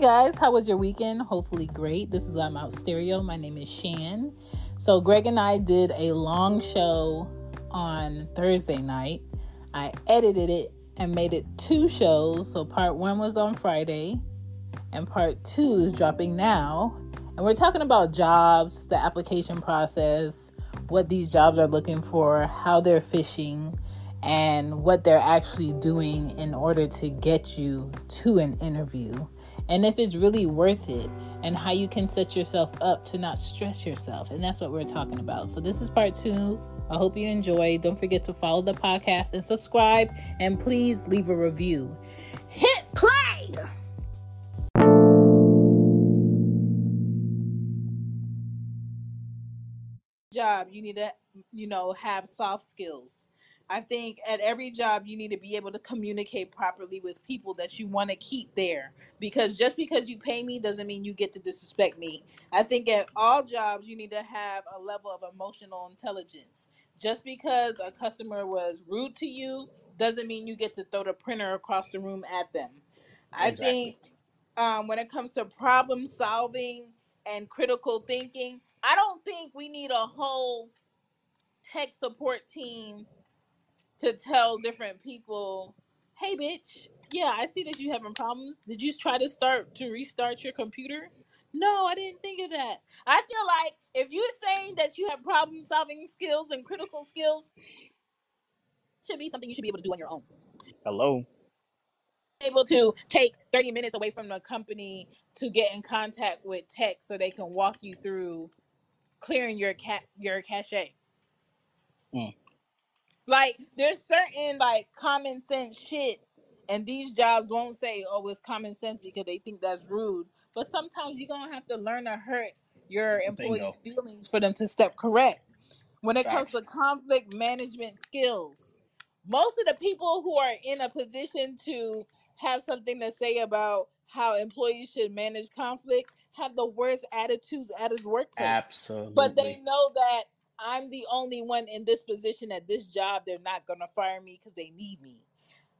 guys, how was your weekend? Hopefully great. This is Loud Mouf Stereo. My name is Shan. So Greg and I did a long show on Thursday night. I edited it and made it two shows. So part one was on Friday, and part two is dropping now. And we're talking about jobs, the application process, what these jobs are looking for, how they're fishing, and what they're actually doing in order to get you to an interview and if it's really worth it and how you can set yourself up to not stress yourself. And that's what we're talking about. So this is part two. I hope you enjoy. Don't forget to follow the podcast and subscribe and please leave a review. Hit play. Job, you need to, you know, have soft skills I think at every job you need to be able to communicate properly with people that you want to keep there because just because you pay me doesn't mean you get to disrespect me. I think at all jobs you need to have a level of emotional intelligence. Just because a customer was rude to you doesn't mean you get to throw the printer across the room at them. I Exactly. think um, when it comes to problem solving and critical thinking, I don't think we need a whole tech support team to tell different people, hey, bitch, yeah, I see that you having problems. Did you try to start to restart your computer? No, I didn't think of that. I feel like if you're saying that you have problem solving skills and critical skills, should be something you should be able to do on your own. Hello. Able to take 30 minutes away from the company to get in contact with tech so they can walk you through clearing your cat your cache. Mm. Like there's certain like common sense shit, and these jobs won't say, "Oh, it's common sense" because they think that's rude. But sometimes you're gonna have to learn to hurt your employees' feelings for them to step correct. When it comes to conflict management skills, most of the people who are in a position to have something to say about how employees should manage conflict have the worst attitudes at the workplace. Absolutely. But they know that I'm the only one in this position at this job, they're not gonna fire me because they need me.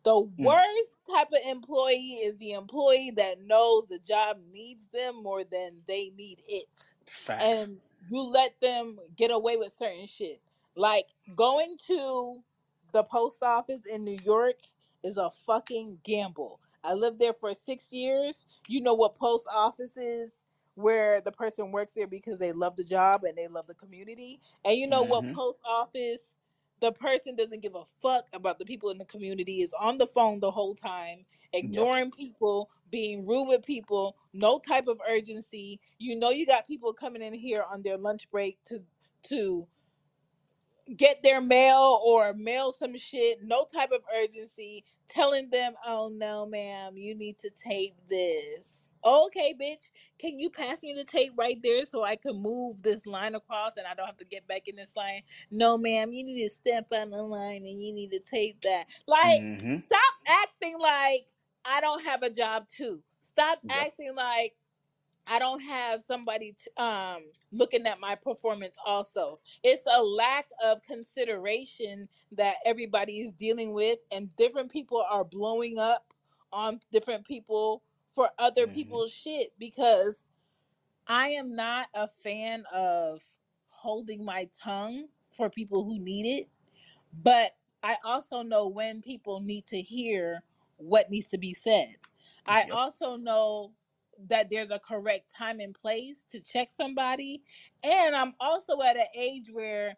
The Mm. worst type of employee is the employee that knows the job needs them more than they need it. Facts. And you let them get away with certain shit. Like going to the post office in New York is a fucking gamble. I lived there for six years. You know what post office is where the person works there because they love the job and they love the community. And you know what, mm-hmm. post office, the person doesn't give a fuck about the people in the community, is on the phone the whole time, ignoring yep. people, being rude with people, no type of urgency. You know you got people coming in here on their lunch break to to get their mail or mail some shit, no type of urgency, telling them, "Oh no, ma'am, you need to tape this." Okay, bitch, can you pass me the tape right there so I can move this line across and I don't have to get back in this line? No, ma'am, you need to step on the line and you need to tape that. Like, Mm-hmm. stop acting like I don't have a job too. Stop Yep. acting like I don't have somebody t- um looking at my performance also. It's a lack of consideration that everybody is dealing with and different people are blowing up on different people for other Mm-hmm. people's shit because I am not a fan of holding my tongue for people who need it, but I also know when people need to hear what needs to be said. I Yep. also know that there's a correct time and place to check somebody. And I'm also at an age where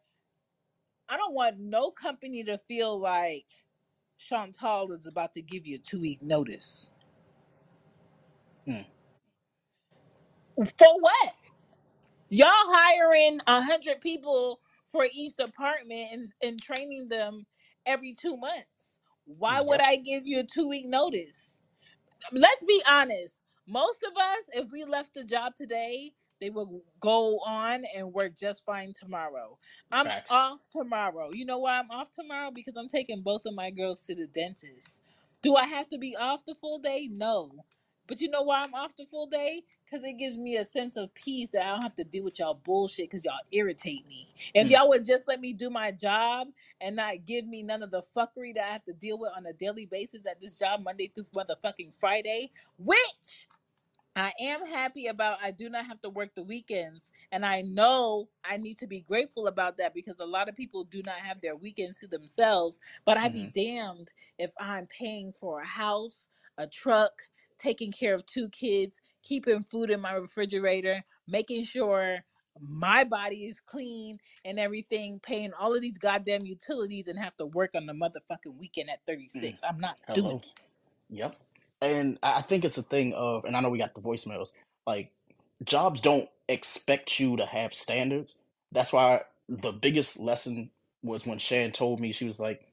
I don't want no company to feel like Chantal is about to give you a two week notice. Mm. For what? Y'all hiring a hundred people for each department and, and training them every two months. Why would I give you a two week notice? Let's be honest. Most of us, if we left the job today, they will go on and work just fine tomorrow. I'm Facts. off tomorrow. You know why I'm off tomorrow? Because I'm taking both of my girls to the dentist. Do I have to be off the full day? No. But you know why I'm off the full day? Because it gives me a sense of peace that I don't have to deal with y'all bullshit because y'all irritate me. If y'all would just let me do my job and not give me none of the fuckery that I have to deal with on a daily basis at this job, Monday through motherfucking Friday, which I am happy about I do not have to work the weekends. And I know I need to be grateful about that because a lot of people do not have their weekends to themselves. But I'd be hmm damned if I'm paying for a house, a truck, taking care of two kids, keeping food in my refrigerator, making sure my body is clean and everything, paying all of these goddamn utilities and have to work on the motherfucking weekend at mm thirty-six. I'm not doing Hello. Yep. And I I think it's a thing of, and I know we got the voicemails. Like jobs don't expect you to have standards. That's why the biggest lesson was when Shan told me she was like,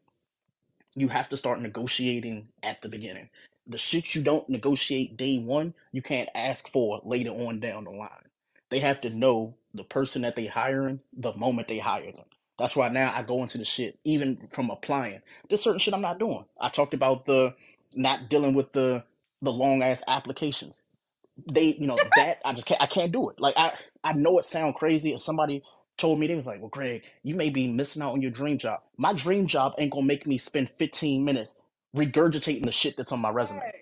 you have to start negotiating at the beginning. The shit you don't negotiate day one, you can't ask for later on down the line. They have to know the person that they hiring the moment they hire them. That's why now I go into the shit, even from applying. There's certain shit I'm not doing. I talked about the not dealing with the the long ass applications they you know that i just can't i can't do it like i i know it sounds crazy if somebody told me they was like well greg you may be missing out on your dream job my dream job ain't gonna make me spend 15 minutes regurgitating the shit that's on my resume. It.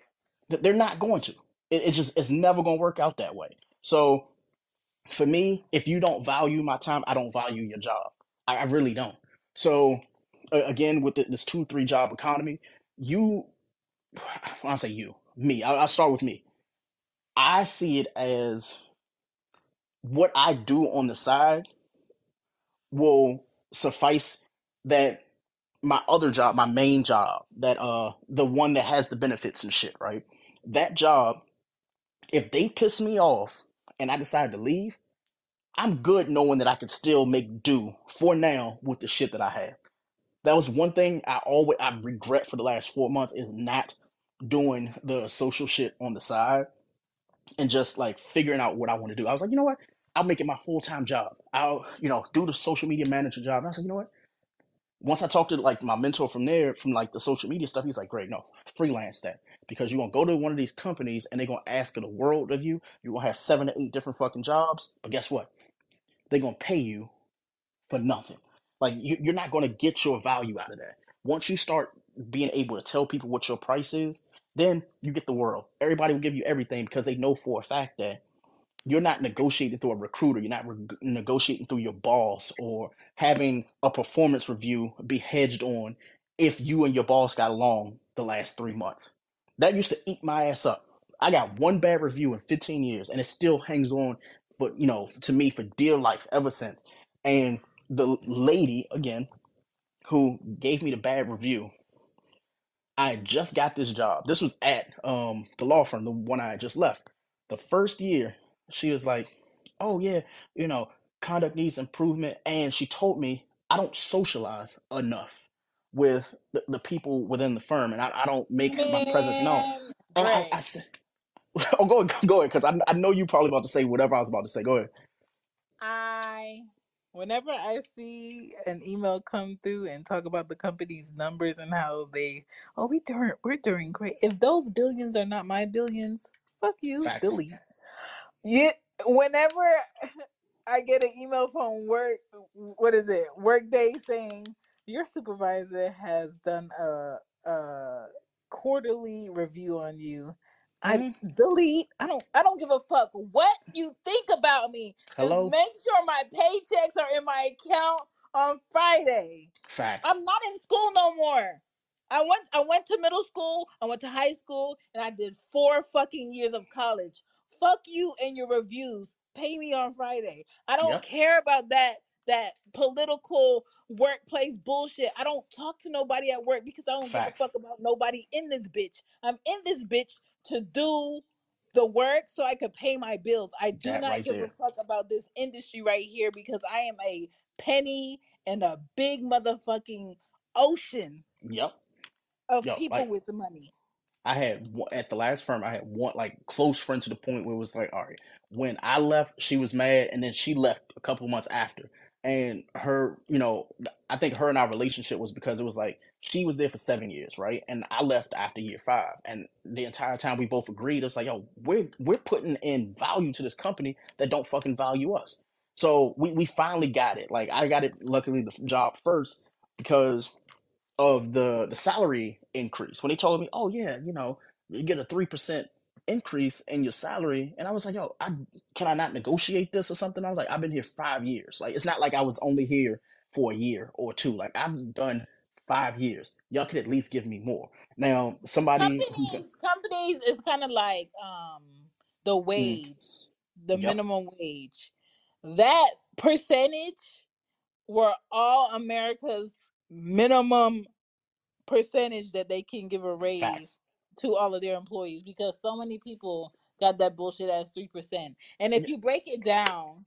Th- they're not going to. It, it just it's never gonna work out that way. So for me if you don't value my time i don't value your job. I, I really don't. So uh, again with the, this two three job economy you i say you me I, i'll start with me. I see it as what I do on the side will suffice that my other job, my main job, that uh the one that has the benefits and shit, right? That job, if they piss me off and I decide to leave, I'm good knowing that I can still make do for now with the shit that I have. That was one thing I always I regret for the last four months is not doing the social shit on the side and just like figuring out what I want to do. I was like, you know what? I'll make it my full time job. I'll, you know, do the social media manager job. And I was like, you know what? Once I talked to like my mentor from there, from like the social media stuff, he's like, great, no, freelance that. Because you're gonna go to one of these companies and they're gonna ask the world of you. You're gonna have seven to eight different fucking jobs. But guess what? They're gonna pay you for nothing. Like you, you're not gonna get your value out of that. Once you start being able to tell people what your price is, then you get the world. Everybody will give you everything because they know for a fact that you're not negotiating through a recruiter. You're not re- negotiating through your boss or having a performance review be hedged on if you and your boss got along the last three months. That used to eat my ass up. I got one bad review in 15 years, and it still hangs on, but you know, to me for dear life ever since. And the lady again who gave me the bad review I just got this job. This was at um the law firm, the one I just left. The first year, she was like, "Oh yeah, you know, conduct needs improvement," and she told me I don't socialize enough with the, the people within the firm, and I, I don't make my presence known. Man, And I, I Greg, said, "Oh, go ahead, go ahead," because I, I know you're probably about to say whatever I was about to say. Go ahead. I whenever I see an email come through and talk about the company's numbers and how they oh we doing we're doing great. If those billions are not my billions, fuck you, Facts. delete. Yeah, whenever I get an email from work, what is it? Workday saying your supervisor has done a a quarterly review on you. I hmm delete. I don't. I don't give a fuck what you think about me. Just Hello. make sure my paychecks are in my account on Friday. Facts. I'm not in school no more. I went I went to middle school, I went to high school, and I did four fucking years of college. Fuck you and your reviews. Pay me on Friday. I don't Yep. care about that that political workplace bullshit. I don't talk to nobody at work because I don't give a fuck about nobody in this bitch. I'm in this bitch to do the work so I could pay my bills. I do That not right give a fuck about this industry right here because I am a penny and a big motherfucking ocean Yep. of Yo, people like with money. I had at the last firm, I had one like close friend to the point where it was like, all right, when I left, she was mad, and then she left a couple months after. And her, you know, I think her and our relationship was because it was like she was there for seven years, right? And I left after year five. And the entire time we both agreed, it was like, yo, we're we're putting in value to this company that don't fucking value us. So we we finally got it. Like I got it, luckily the job first because of the the salary increase when he told me, oh yeah, you know, you get a three percent increase in your salary. And I was like, yo, I, can I not negotiate this or something? I was like, I've been here five years. Like, it's not like I was only here for a year or two. Like, I've done five years. Y'all could at least give me more. Now, somebody who's companies companies is kind of like um the mm, wage the yep, minimum wage that percentage were all america's minimum percentage that they can give a raise facts. to all of their employees because so many people got that bullshit as 3% and if you break it down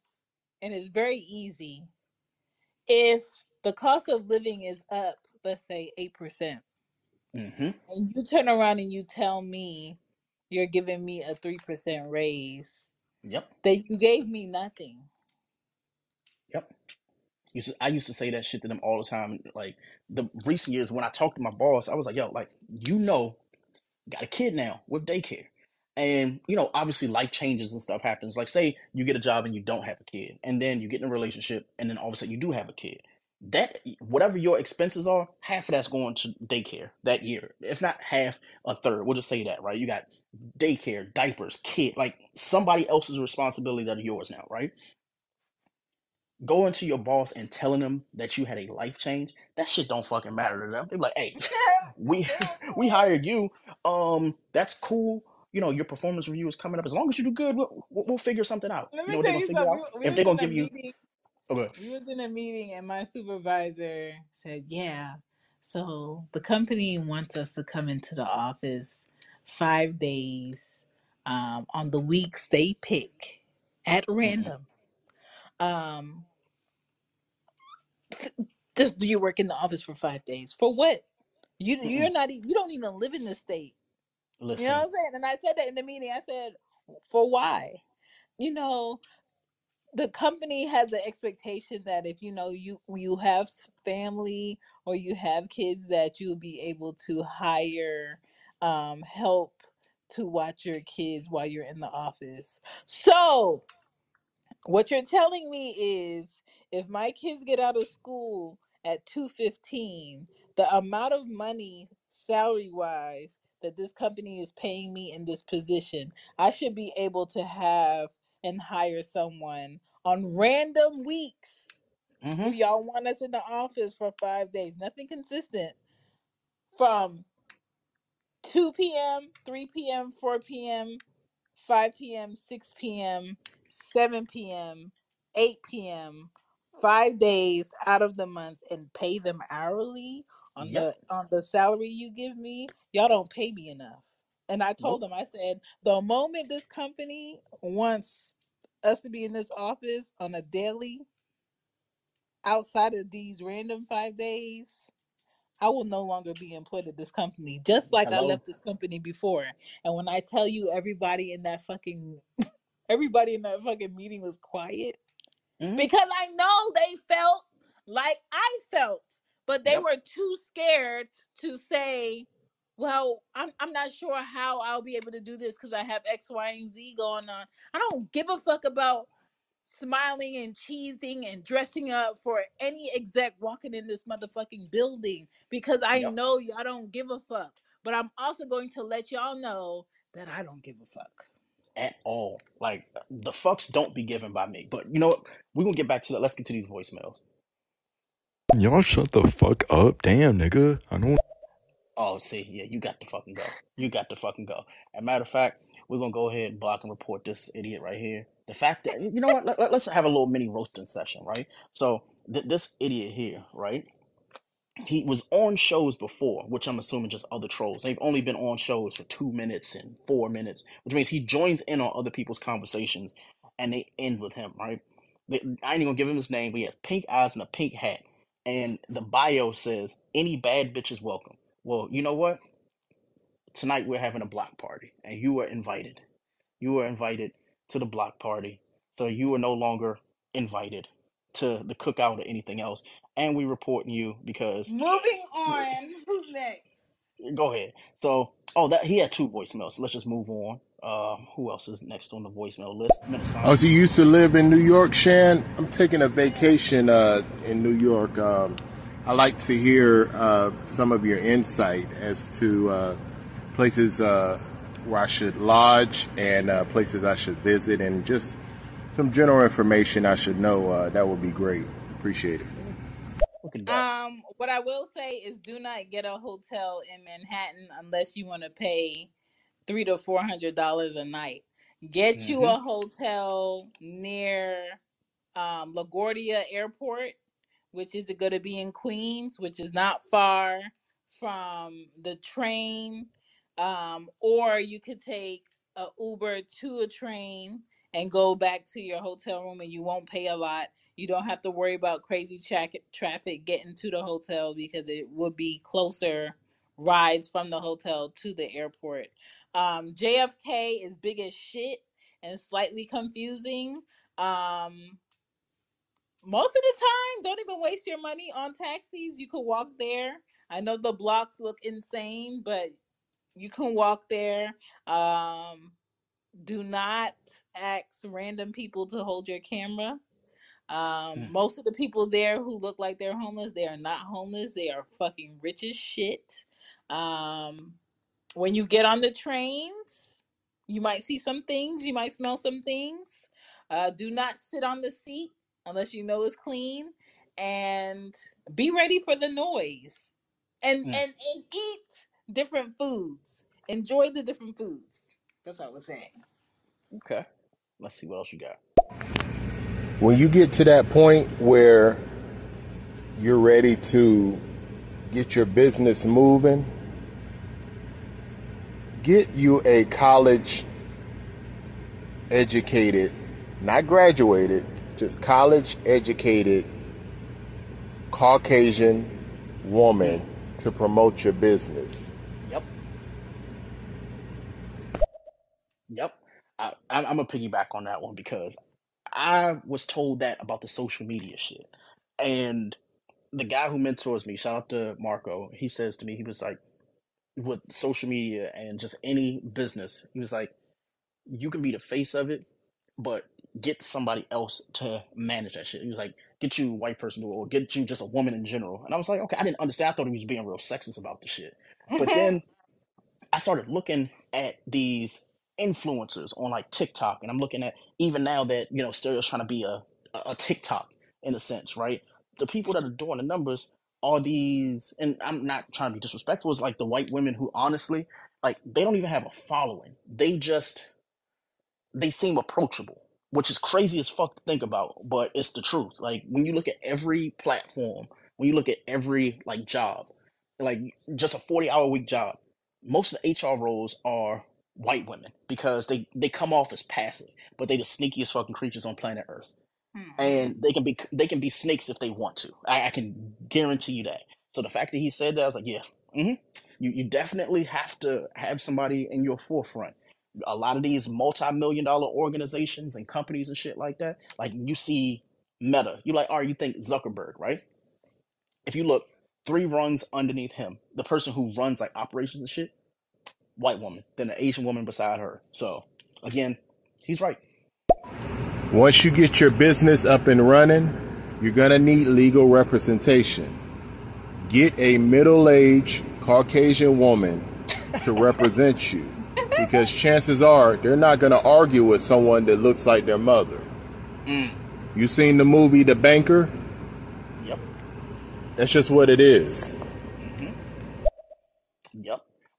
and it's very easy if the cost of living is up let's say 8% Mm-hmm. and you turn around and you tell me you're giving me a 3% raise, Yep. then you gave me nothing. Yep. I used to say that shit to them all the time. Like the recent years when I talked to my boss, I was like, yo, like, you know, got a kid now with daycare. And, you know, obviously life changes and stuff happens. Like, say you get a job and you don't have a kid, and then you get in a relationship, and then all of a sudden you do have a kid. That, whatever your expenses are, half of that's going to daycare that year. If not half, a third. We'll just say that, right? You got daycare, diapers, kid, like somebody else's responsibility that are yours now, right? Going to your boss and telling them that you had a life change, that shit don't fucking matter to them. They're like, hey, we we hired you. Um, that's cool. You know, your performance review is coming up. As long as you do good, we'll, we'll, we'll figure something out. Let You me know they're tell you something. We, we if they're gonna give you, meeting. okay, We was in a meeting, and my supervisor said, "Yeah, so the company wants us to come into the office five days um, on the weeks they pick at mm-mm, random. Um, just do you work in the office for five days for what? You you're not e- you don't even live in the state. You know what Listen, I'm saying? And I said that in the meeting. I said, for why? You know, the company has an expectation that if you know you you have s- family or you have kids that you'll be able to hire um help to watch your kids while you're in the office. So, what you're telling me is if my kids get out of school at 2:15, the amount of money salary wise that this company is paying me in this position, I should be able to have and hire someone on random weeks. mm-hmm, y'all want us in the office for 5 days, nothing consistent from 2 p.m., 3 p.m., 4 p.m., 5 p.m., 6 p.m., 7 p.m., 8 p.m., five days out of the month and pay them hourly on yep, the on the salary you give me, y'all don't pay me enough. And I told nope, them, I said, the moment this company wants us to be in this office on a daily outside of these random five days, I will no longer be employed at this company, just like I left this company before. And when I tell you everybody in that fucking everybody in that fucking meeting was quiet mm-hmm, because I know they felt like I felt, but they yep, were too scared to say, "Well, I'm I'm not sure how I'll be able to do this because I have X, Y, and Z going on." I don't give a fuck about smiling and cheesing and dressing up for any exec walking in this motherfucking building because I yep, know y'all don't give a fuck. But I'm also going to let y'all know that I don't give a fuck. At all. Like the fucks don't be given by me. But you know what? We're gonna get back to that. Let's get to these voicemails. Y'all shut the fuck up. Damn, nigga. I don't. Oh, see, yeah, you got to fucking go. You got to fucking go. As a matter of fact, we're gonna go ahead and block and report this idiot right here. The fact that you know what? Let, us have a little mini roasting session, right? So th- this idiot here, right? He was on shows before, which I'm assuming just other trolls. They've only been on shows for two minutes and four minutes, which means he joins in on other people's conversations, and they end with him, right? I ain't gonna give him his name, but he has pink eyes and a pink hat, and the bio says, "Any bad bitches welcome." Well, you know what? tonight we're having a block party and you are invited. You are invited to the block party. So you are no longer invited to the cookout or anything else. And we reporting you because Moving on. Who's next? go ahead. So oh that he had two voicemails. So let's just move on. Uh, who else is next on the voicemail list? Minnesota. Oh, so you used to live in New York, Shan? I'm taking a vacation uh, in New York. Um, I like to hear uh, some of your insight as to uh, places uh, where I should lodge and uh, places I should visit, and just some general information I should know. Uh, that would be great. Appreciate it. Look at that. Um, what I will say is, do not get a hotel in Manhattan unless you want to pay three to four hundred dollars a night. Get you Mm-hmm. a hotel near um, LaGuardia Airport, which is going to be in Queens, which is not far from the train. Um, or you could take a Uber to a train and go back to your hotel room, and you won't pay a lot. You don't have to worry about crazy tra- traffic getting to the hotel because it would be closer rides from the hotel to the airport. Um, JFK is big as shit and slightly confusing. Um, most of the time, don't even waste your money on taxis. You could walk there. I know the blocks look insane, but you can walk there. Um, do not ask random people to hold your camera. Um, Mm. most of the people there who look like they're homeless, they are not homeless. They are fucking rich as shit. Um, when you get on the trains, you might see some things, you might smell some things. Uh, do not sit on the seat unless you know it's clean, and be ready for the noise. And Mm. and and eat different foods. Enjoy the different foods. That's what I was saying. Okay. Let's see what else you got. When you get to that point where you're ready to get your business moving, get you a college educated, not graduated, just college educated Caucasian woman to promote your business. Yep. Yep. I, I'm, I'm gonna piggyback on that one because I was told that about the social media shit, and the guy who mentors me, shout out to Marco, he says to me, he was like, with social media and just any business, he was like, you can be the face of it, but get somebody else to manage that shit. He was like, get you a white person to do it, or get you just a woman in general. And I was like, okay, I didn't understand. I thought he was being real sexist about the shit. But mm-hmm. then I started looking at these influencers on like TikTok, and I'm looking at even now that you know Stereo's trying to be a a TikTok in a sense, right? The people that are doing the numbers are these, and I'm not trying to be disrespectful. It's like the white women who honestly, like, they don't even have a following. They just they seem approachable, which is crazy as fuck to think about, but it's the truth. Like when you look at every platform, when you look at every like job, like just a 40 hour week job, most of the HR roles are white women because they they come off as passive, but they the sneakiest fucking creatures on planet Earth Mhm. and they can be they can be snakes if they want to. I, I can guarantee you that. So the fact that he said that, I was like, yeah, hmm you you definitely have to have somebody in your forefront. A lot of these multi-million dollar organizations and companies and shit like that, like you see Meta, you like, all right, you think Zuckerberg, right? If you look three rungs underneath him, the person who runs like operations and shit, white woman, than an Asian woman beside her. So again, he's right. Once you get your business up and running, you're going to need legal representation. Get a middle aged Caucasian woman to represent you because chances are they're not going to argue with someone that looks like their mother. Mm. You seen the movie The Banker? Yep. That's just what it is.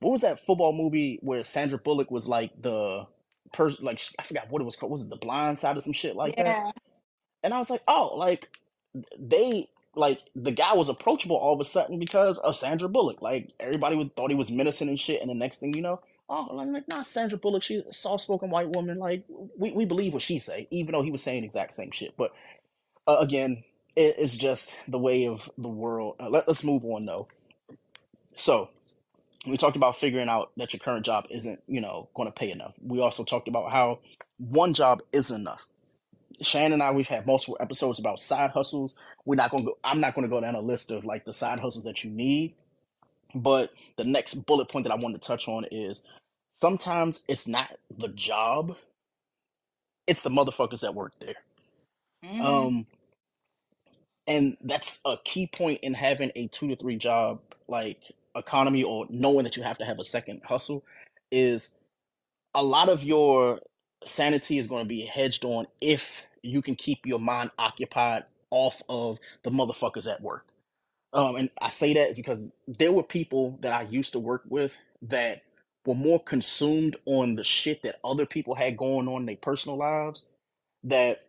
What was that football movie where Sandra Bullock was like the person, like I forgot what it was called. Was it The Blind Side or some shit like that? And I was like, oh, like they like the guy was approachable all of a sudden because of Sandra Bullock. Like everybody would, thought he was menacing and shit, and the next thing you know, oh, like, nah, Sandra Bullock, she's a soft-spoken white woman. Like we, we believe what she say, even though he was saying exact same shit. But uh, again, it, it's just the way of the world. Uh, let, let's move on though. So we talked about figuring out that your current job isn't, you know, going to pay enough. We also talked about how one job isn't enough. Shannon and I, we've had multiple episodes about side hustles. We're not going to go, I'm not going to go down a list of like the side hustles that you need. But the next bullet point that I wanted to touch on is sometimes it's not the job, it's the motherfuckers that work there. Mhm. Um, and that's a key point in having a two to three job like economy or knowing that you have to have a second hustle is a lot of your sanity is going to be hedged on if you can keep your mind occupied off of the motherfuckers at work. Um, and I say that because there were people that I used to work with that were more consumed on the shit that other people had going on in their personal lives that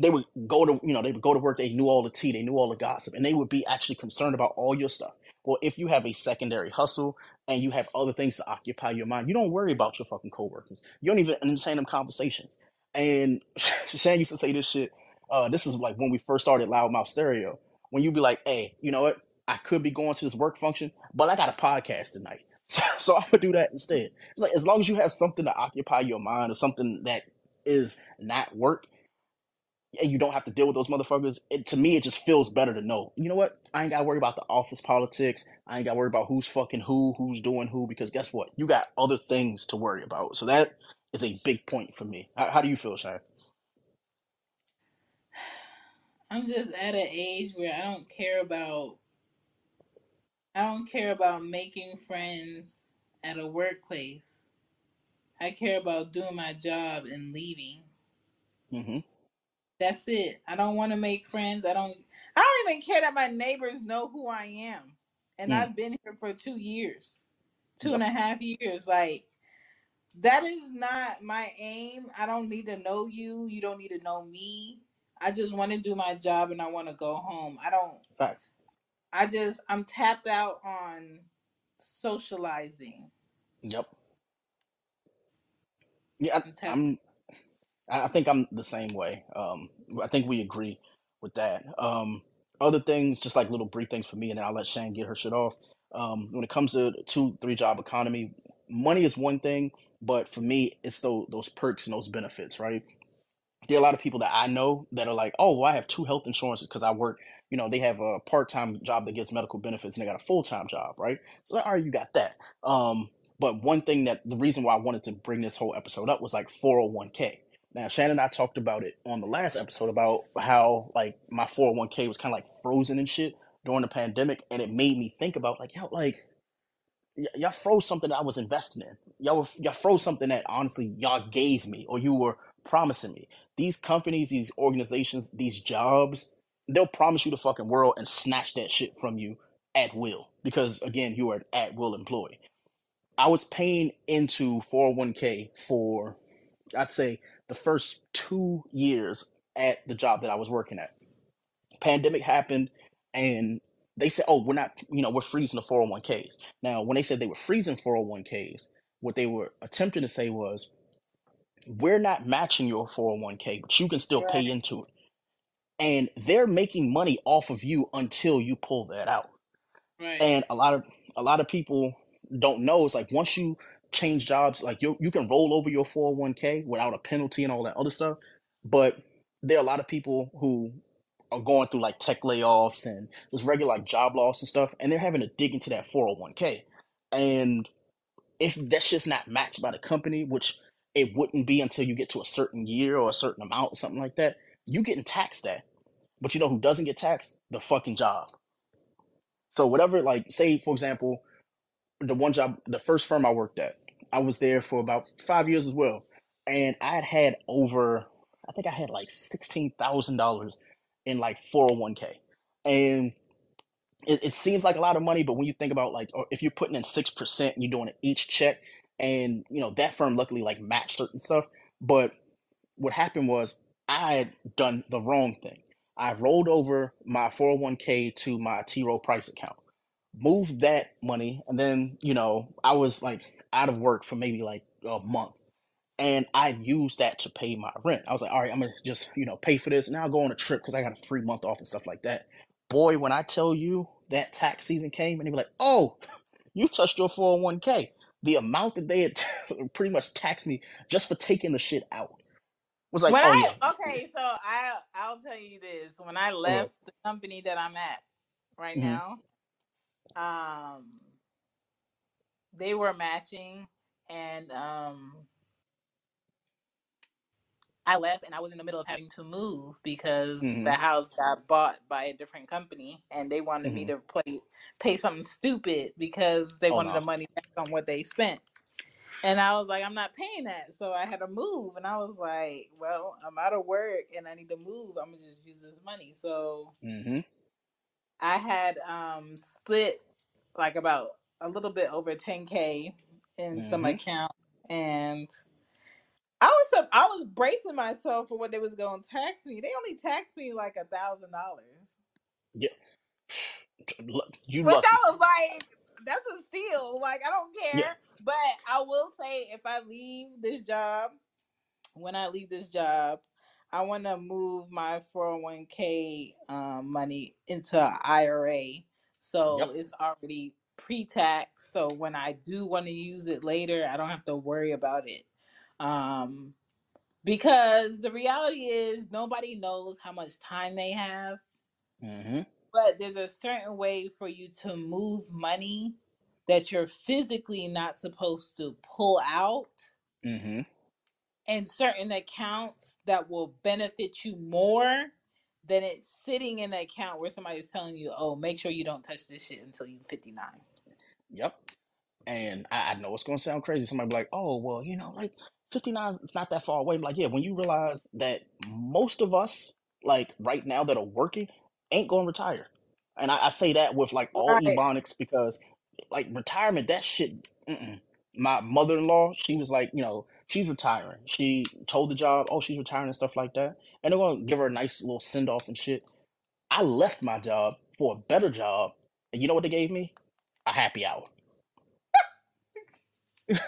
they would go to you know they would go to work they knew all the tea they knew all the gossip and they would be actually concerned about all your stuff well if you have a secondary hustle and you have other things to occupy your mind you don't worry about your fucking coworkers. You don't even entertain them conversations. And Shan used to say this shit uh this is like when we first started Loud Mouf Stereo. When you'd be like hey you know what? I could be going to this work function but i got a podcast tonight. So, so i'm gonna do that instead. It's like as long as you have something to occupy your mind or something that is not work and you don't have to deal with those motherfuckers. It, to me, it just feels better to know. You know what? I ain't got to worry about the office politics. I ain't got to worry about who's fucking who, who's doing who, because guess what? You got other things to worry about. So that is a big point for me. How, how do you feel, Shay? I'm just at an age where I don't care about I don't care about making friends at a workplace. I care about doing my job and leaving. Mm-hmm. That's it. I don't want to make friends. I don't I don't even care that my neighbors know who I am. And Mm. I've been here for two years. two and a half years. Like that is not my aim. I don't need to know you. You don't need to know me. I just want to do my job and I want to go home. I don't Facts. I just I'm tapped out on socializing. Yep. Yeah, I'm I, I'm. I think I'm the same way. Um, I think we agree with that. Um, other things, just like little brief things for me, and then I'll let Shane get her shit off. Um, when it comes to two, three job economy, money is one thing, but for me, it's those those perks and those benefits, right? there are a lot of people that I know that are like, oh, well, I have two health insurances because I work, you know, they have a part time job that gives medical benefits and they got a full time job, right? So, all right, you got that. Um, but one thing that the reason why I wanted to bring this whole episode up was like 401k. Now, Shannon and I talked about it on the last episode about how like my 401k was kind of like frozen and shit during the pandemic. And it made me think about like, yo, like, y- y'all froze something that I was investing in. Y'all, were, y'all froze something that honestly y'all gave me or you were promising me. These companies, these organizations, these jobs, they'll promise you the fucking world and snatch that shit from you at will because again, you are an at will employee. I was paying into 401k for I'd say the first two years at the job that I was working at. Pandemic happened and they said, oh, we're not, you know, we're freezing the 401ks. Now, when they said they were freezing 401ks, what they were attempting to say was, we're not matching your 401k, but you can still right, pay into it. And they're making money off of you until you pull that out right. and a lot of a lot of people don't know it's like once you change jobs like you you can roll over your 401k without a penalty and all that other stuff but there are a lot of people who are going through like tech layoffs and just regular like job loss and stuff and they're having to dig into that 401k and if that's shit's not matched by the company which it wouldn't be until you get to a certain year or a certain amount or something like that you getting taxed that. But you know who doesn't get taxed? The fucking job. So whatever, like, say for example, the one job, the first firm I worked at, I was there for about five years as well, and I had had over, I think I had like sixteen thousand dollars in like four hundred one k, and it, it seems like a lot of money, but when you think about like, or if you're putting in six percent and you're doing it each check, and you know that firm luckily like matched certain stuff, but what happened was I had done the wrong thing. I rolled over my 401k to my T Rowe Price account, moved that money, and then, you know, I was like out of work for maybe like a month. And I used that to pay my rent. I was like, all right, I'm gonna just, you know, pay for this. Now I'll go on a trip because I got a free month off and stuff like that. Boy, when I tell you that tax season came and they were like, oh, you touched your 401k. The amount that they had pretty much taxed me just for taking the shit out was like, When oh I yeah, okay, so I I'll tell you this. When I left the company that I'm at right hmm now, um, they were matching and um I left and I was in the middle of having to move because hmm the house got bought by a different company and they wanted me hmm to play pay something stupid because they Oh wanted the money back on what they spent. And I was like, I'm not paying that. So I had to move. And I was like, well, I'm out of work and I need to move. I'm going to just use this money. So Mm-hmm. I had um split like about a little bit over 10K in some Mm-hmm. account. And I was sup- I was bracing myself for what they was going to tax me. They only taxed me like a thousand dollars, Yeah. Lu- You which lucky. I was like, that's a steal. Like I don't Yeah. care. But I will say, if I leave this job, when I leave this job, I want to move my 401k um, money into an IRA. So Yep. it's already pre tax. So when I do want to use it later, I don't have to worry about it. Um, because the reality is, nobody knows how much time they have. Mm-hmm. But there's a certain way for you to move money that you're physically not supposed to pull out Mm-hmm. and certain accounts that will benefit you more than it's sitting in an account where somebody's telling you, oh, make sure you don't touch this shit until you're 59. Yep. And I, I know it's gonna sound crazy. Somebody be like, "Oh, well, you know, like 59 is not that far away." I'm like, yeah, when you realize that most of us, like right now, that are working, ain't gonna retire, and I, I say that with like all Right. ebonics because, like, retirement, that shit. Mm-mm. My mother-in-law, she was like, you know, she's retiring. She told the job, oh, she's retiring and stuff like that, and they're gonna give her a nice little send off and shit. I left my job for a better job, and you know what they gave me? A happy hour.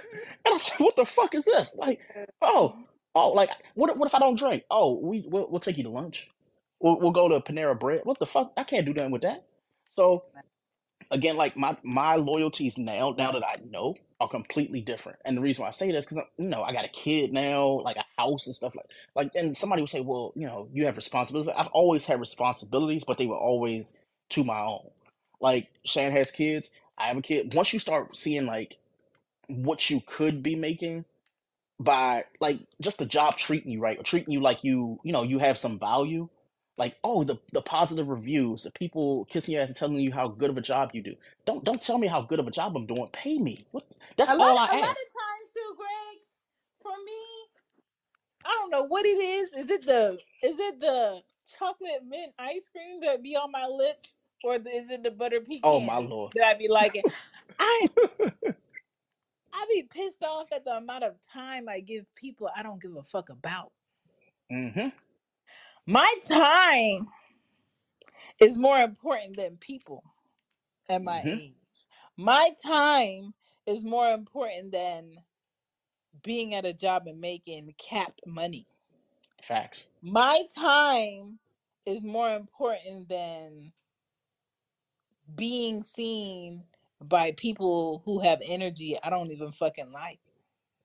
And I said, "What the fuck is this?" Like, oh, oh, like, what? What if I don't drink? Oh, we we'll, we'll take you to lunch. We'll we'll go to Panera Bread. What the fuck? I can't do nothing with that. So again, like my my loyalties now, now that I know, are completely different. And the reason why I say this because you know I got a kid now, like a house and stuff like like. And somebody would say, "Well, you know, you have responsibilities." I've always had responsibilities, but they were always to my own. Like Shan has kids. I have a kid. Once you start seeing like what you could be making by like just the job treating you right or treating you like you you know you have some value like oh the the positive reviews the people kissing your ass and telling you how good of a job you do. Don't don't tell me how good of a job i'm doing. Pay me. What? That's A lot, all a lot of times too, Greg, for me, I don't know what it is. Is it the is it the chocolate mint ice cream that be on my lips, or the- is it the butter oh my pecan lord. that I be liking? I I be pissed off at the amount of time I give people I don't give a fuck about. mm-hmm My time is more important than people at my mm-hmm age. My time is more important than being at a job and making capped money. facts My time is more important than being seen by people who have energy I don't even fucking like.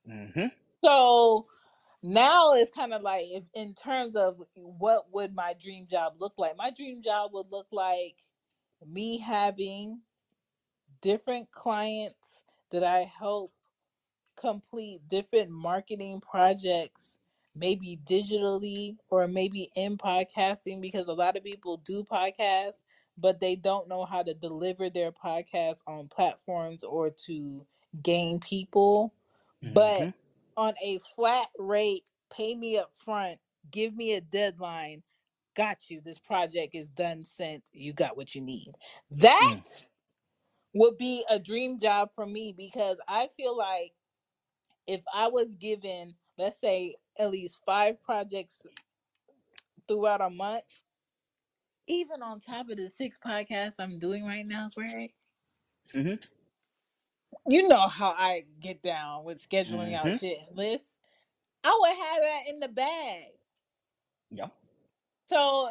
mm-hmm So now it's kind of like if in terms of what would my dream job look like? My dream job would look like me having different clients that I help complete different marketing projects, maybe digitally or maybe in podcasting, because a lot of people do podcasts, but they don't know how to deliver their podcast on platforms or to gain people. But mm-hmm on a flat rate, pay me up front, give me a deadline. Got you. This project is done, sent. You got what you need. That mm, would be a dream job for me because I feel like if I was given, let's say, at least five projects throughout a month, even on top of the six podcasts I'm doing right now, Greg, mm-hmm you know how I get down with scheduling out mm-hmm shit and lists. I would have that in the bag. yep So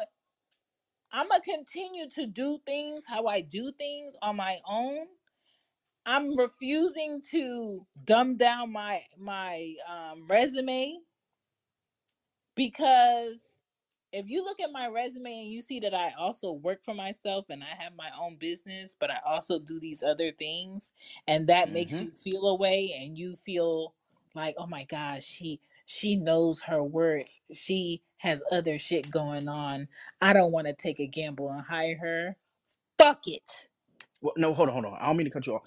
I'm gonna continue to do things how I do things on my own. I'm refusing to dumb down my my um, resume because if you look at my resume and you see that I also work for myself and I have my own business, but I also do these other things, and that makes mm-hmm you feel a way, and you feel like, oh my gosh, she she knows her worth. She has other shit going on. I don't want to take a gamble and hire her. Fuck it. well, no hold on hold on i don't mean to cut you off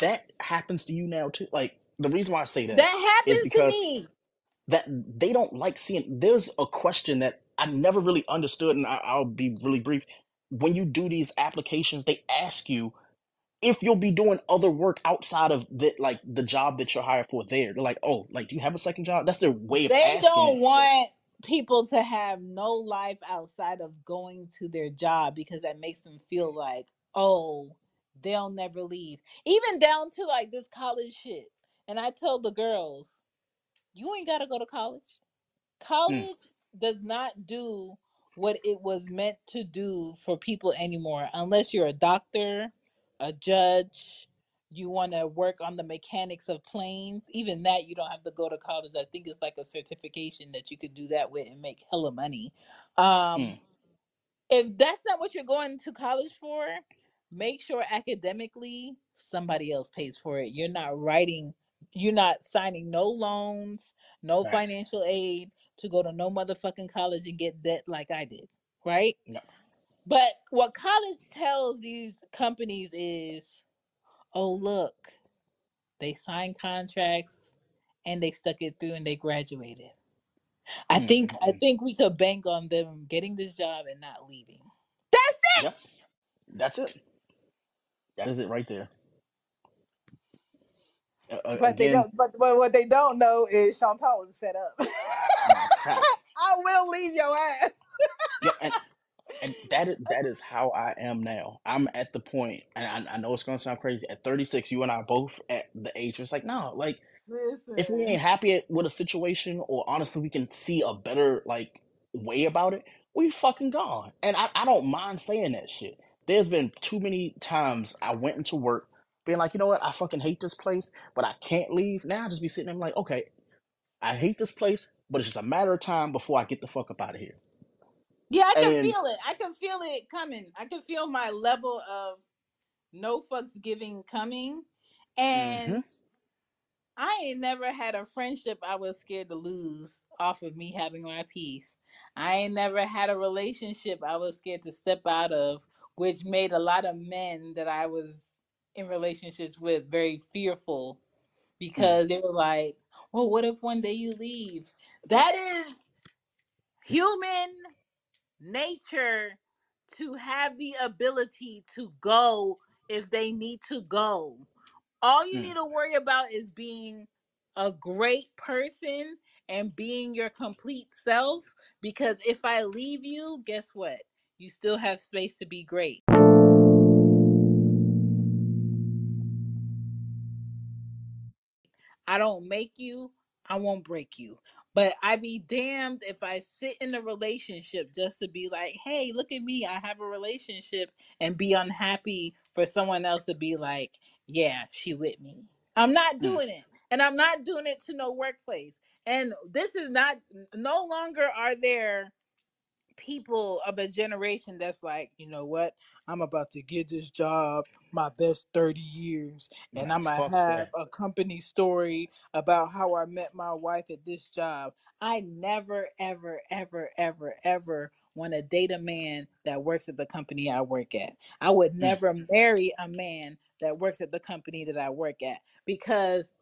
that happens to you now too like the reason why I say that that happens to because me. that they don't like seeing. There's a question that I never really understood, and I, I'll be really brief. When you do these applications, they ask you if you'll be doing other work outside of the like the job that you're hired for. There, they're like, oh, like do you have a second job? That's their way of They asking don't it want people to have no life outside of going to their job because that makes them feel like, oh, they'll never leave. Even down to like this college shit. And I told the girls, you ain't got to go to college. Mm, College does not do what it was meant to do for people anymore unless you're a doctor, a judge, you want to work on the mechanics of planes. Even that you don't have to go to college. I think it's like a certification that you could do that with and make hella money. Um mm, if that's not what you're going to college for, make sure academically somebody else pays for it. You're not writing, you're not signing no loans, no financial aid to go to no motherfucking college and get debt like I did, right? No. But what college tells these companies is, oh look, they signed contracts and they stuck it through and they graduated. I Mm, think I think we could bank on them getting this job and not leaving. That's it. Yep, that's it. That is it right there. Uh, But they don't. But, but what they don't know is Chantal was fed up. facts. I will leave your ass. Yep, and and that is that is how I am now. I'm at the point, and I, I know it's gonna sound crazy. At 36, you and I both at the age where it's like, no, like if we ain't happy with a situation, or honestly, we can see a better like way about it, we fucking gone. And I, I don't mind saying that shit. There's been too many times I went into work being like, you know what, I fucking hate this place, but I can't leave. Now I just be sitting there like, okay, I hate this place, but it's just a matter of time before I get the fuck up out of here. yeah, I can And feel it. I can feel it coming. I can feel my level of no fucks giving coming, and I ain't never had a friendship I was scared to lose off of me having my peace. I ain't never had a relationship I was scared to step out of, which made a lot of men that I was in relationships with very fearful mm, because they were like, well, what if one day you leave? That is human nature to have the ability to go if they need to go. All you mm. need to worry about is being a great person and being your complete self because if I leave you, guess what? You still have space to be great. I don't make you, I won't break you. But I'd be damned if I sit in a relationship just to be like, hey, look at me, I have a relationship, and be unhappy for someone else to be like, yeah, she with me. I'm not Mm, doing it. And I'm not doing it to no workplace. And this is not, no longer are there people of a generation that's like, you know what? I'm about to get this job my best 30 years and I'm going to have that. a company story about how I met my wife at this job. I never, ever, ever, ever, ever want to date a man that works at the company I work at. I would Mm, never marry a man that works at the company that I work at because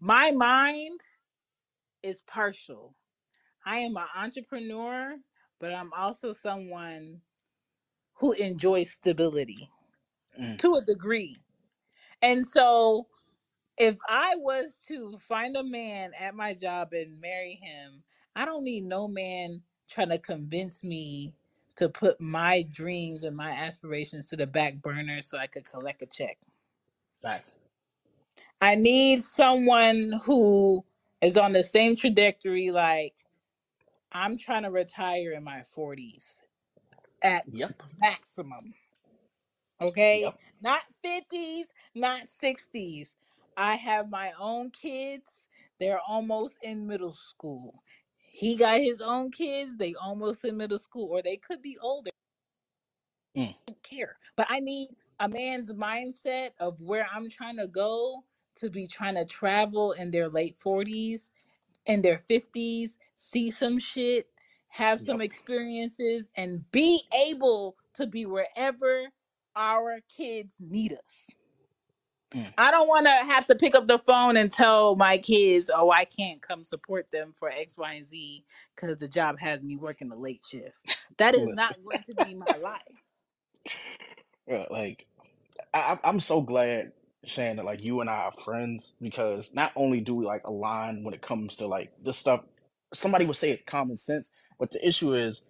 my mind is partial. I am an entrepreneur, but I'm also someone who enjoys stability mm, to a degree. And so if I was to find a man at my job and marry him, I don't need no man trying to convince me to put my dreams and my aspirations to the back burner so I could collect a check. facts. I need someone who is on the same trajectory like I'm trying to retire in my 40s at Yep, maximum. Okay? yep, Not 50s, not 60s. I have my own kids. They're almost in middle school. He got his own kids. They almost in middle school, or they could be older. mm, I don't care. But I need a man's mindset of where I'm trying to go to be trying to travel in their late 40s in their 50s, see some shit, have some experiences, and be able to be wherever our kids need us. Mm, I don't want to have to pick up the phone and tell my kids, "Oh, I can't come support them for X, Y, and Z because the job has me working the late shift." That is not going to be my life. like I, I'm so glad, Shan, that like you and I are friends because not only do we like align when it comes to like this stuff, somebody would say it's common sense, but the issue is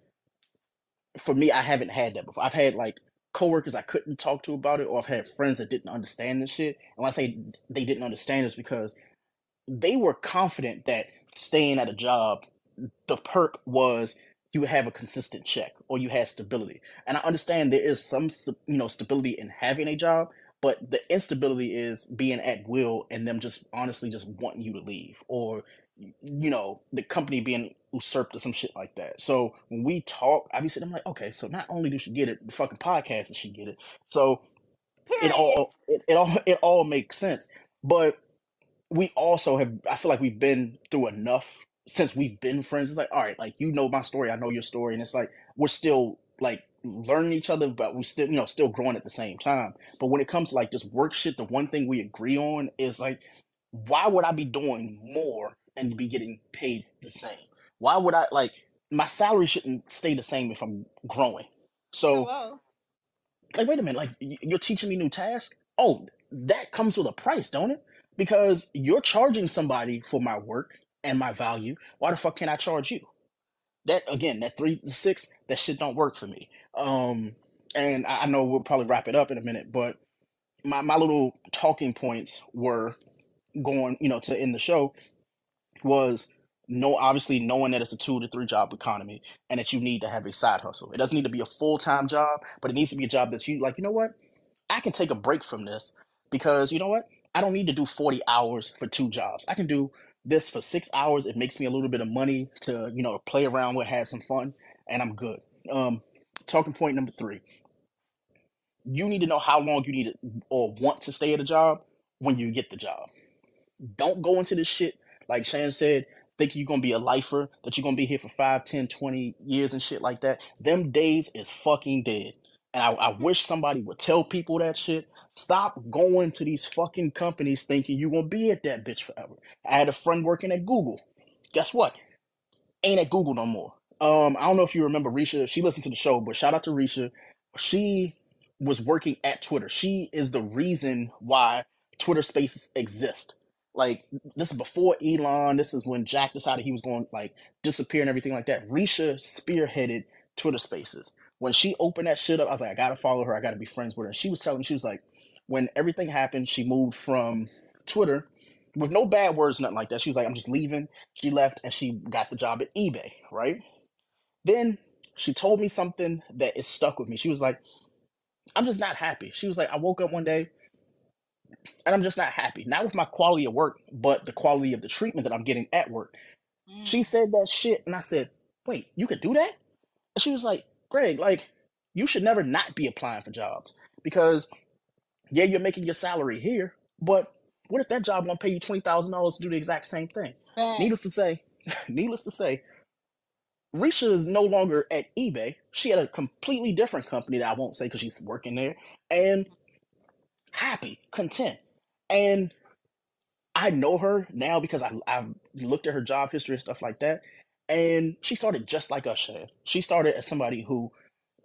for me, I haven't had that before. I've had like coworkers I couldn't talk to about it, or I've had friends that didn't understand this shit. And when I say they didn't understand, it's because they were confident that staying at a job, the perk was you would have a consistent check or you had stability. And I understand there is some, you know, stability in having a job, but the instability is being at will and them just honestly just wanting you to leave or, you know, the company being usurped or some shit like that. So when we talk, I be sitting I'm like, okay, so not only does she get it, the fucking podcast does she get it. So it all, it, it all, it all makes sense. But we also have I feel like we've been through enough since we've been friends. It's like, all right, like you know my story, I know your story, and it's like we're still like learning each other, but we still, you know, still growing at the same time. But when it comes to like just work shit, the one thing we agree on is like, why would I be doing more and be getting paid the same? Why would I like my salary shouldn't stay the same if I'm growing? So oh, Hello. like wait a minute like you're teaching me new tasks oh that comes with a price don't it because you're charging somebody for my work and my value why the fuck can't i charge you that again that three to six that shit don't work for me um and i I know we'll probably wrap it up in a minute but my, my little talking points were going you know to end the show was no obviously knowing that it's a two to three job economy and that you need to have a side hustle it doesn't need to be a full-time job but it needs to be a job that you like you know what I can take a break from this because you know what? I don't need to do 40 hours for two jobs. I can do this for six hours. It makes me a little bit of money to, you know, play around with, have some fun, and I'm good. Um, talking point number three. You need to know how long you need to, or want to stay at a job when you get the job. Don't go into this shit, like Shan said, thinking you're going to be a lifer, that you're going to be here for 5, 10, 20 years and shit like that. Them days is fucking dead. And I, I wish somebody would tell people that shit. Stop going to these fucking companies thinking you're to be at that bitch forever. I had a friend working at Google. Guess what? ain't at Google no more. Um, I don't know if you remember Risha. She listened to the show, but shout out to Risha. She was working at Twitter. She is the reason why Twitter Spaces exist. Like this is before Elon. This is when Jack decided he was going like disappear and everything like that. Risha spearheaded Twitter Spaces. When she opened that shit up, I was like, I gotta follow her. I gotta be friends with her. And she was telling me, she was like, when everything happened, she moved from Twitter with no bad words, nothing like that. She was like, I'm just leaving. She left and she got the job at eBay, right? Then she told me something that is stuck with me. She was like, I'm just not happy. She was like, I woke up one day and I'm just not happy. Not with my quality of work, but the quality of the treatment that I'm getting at work. She Mm. said that shit and I said, Wait, you could do that? And she was like, Greg, like, you should never not be applying for jobs because yeah, you're making your salary here, but what if that job won't pay you twenty thousand dollars to do the exact same thing? Needless to say, needless to say, Risha is no longer at eBay. She had a completely different company that I won't say because she's working there, and happy, content. And I know her now because I, I've looked at her job history and stuff like that. And she started just like us. She started as somebody who,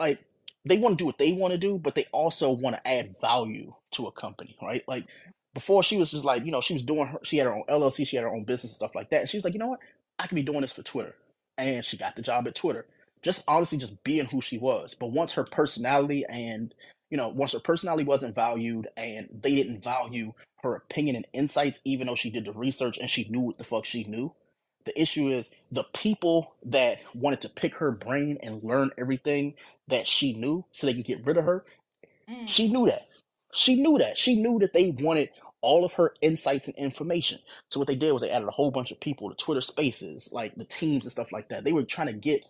like, they want to do what they want to do, but they also want to add value to a company, right? Like, before she was just like, you know, she was doing her, she had her own LLC, she had her own business stuff like that. And she was like, you know what? I could be doing this for Twitter. And she got the job at Twitter. Just honestly, just being who she was. But once her personality and, you know, once her personality wasn't valued and they didn't value her opinion and insights, even though she did the research and she knew what the fuck she knew. The issue is the people that wanted to pick her brain and learn everything that she knew so they can get rid of her. Mm. She knew that. She knew that. She knew that they wanted all of her insights and information. So what they did was they added a whole bunch of people to Twitter Spaces, like the teams and stuff like that. They were trying to get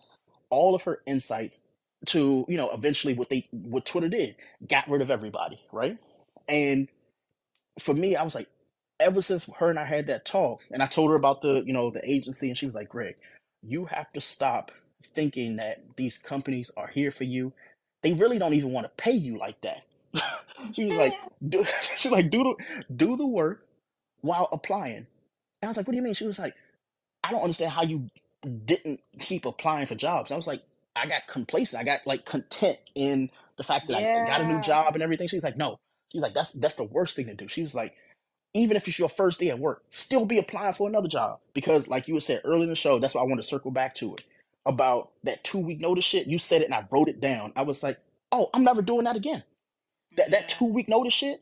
all of her insights to, you know, eventually what they what Twitter did, got rid of everybody, right? And for me, I was like, ever since her and I had that talk, and I told her about the, you know, the agency, and she was like, Greg, you have to stop thinking that these companies are here for you. They really don't even want to pay you like that she was like, do, she's like, do the do the work while applying. And I was like, what do you mean? She was like, I don't understand how you didn't keep applying for jobs. I was like, I got complacent. I got like content in the fact that I got a new Yeah. job and everything. She's like, no. She's like, that's that's the worst thing to do. She was like, even if it's your first day at work, still be applying for another job. Because like you had said earlier in the show, that's why I want to circle back to it. About that two week notice shit. You said it and I wrote it down. I was like, oh, I'm never doing that again. That that two week notice shit.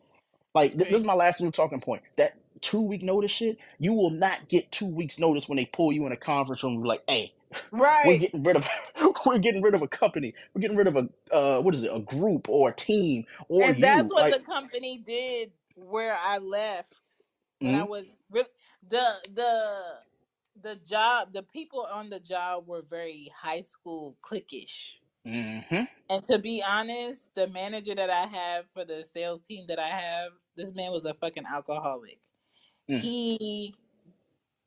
Like th- this is my last little talking point. That two week notice shit, you will not get two weeks notice when they pull you in a conference room. Like, hey, right, we're getting rid of we're getting rid of a company. We're getting rid of a uh, what is it? A group or a team or And that's what Like, the company did where I left when I mm, was re- the the the job the people on the job were very high school cliquish. mm-hmm, And to be honest, the manager that I have for the sales team that I have, this man was a fucking alcoholic. mm, He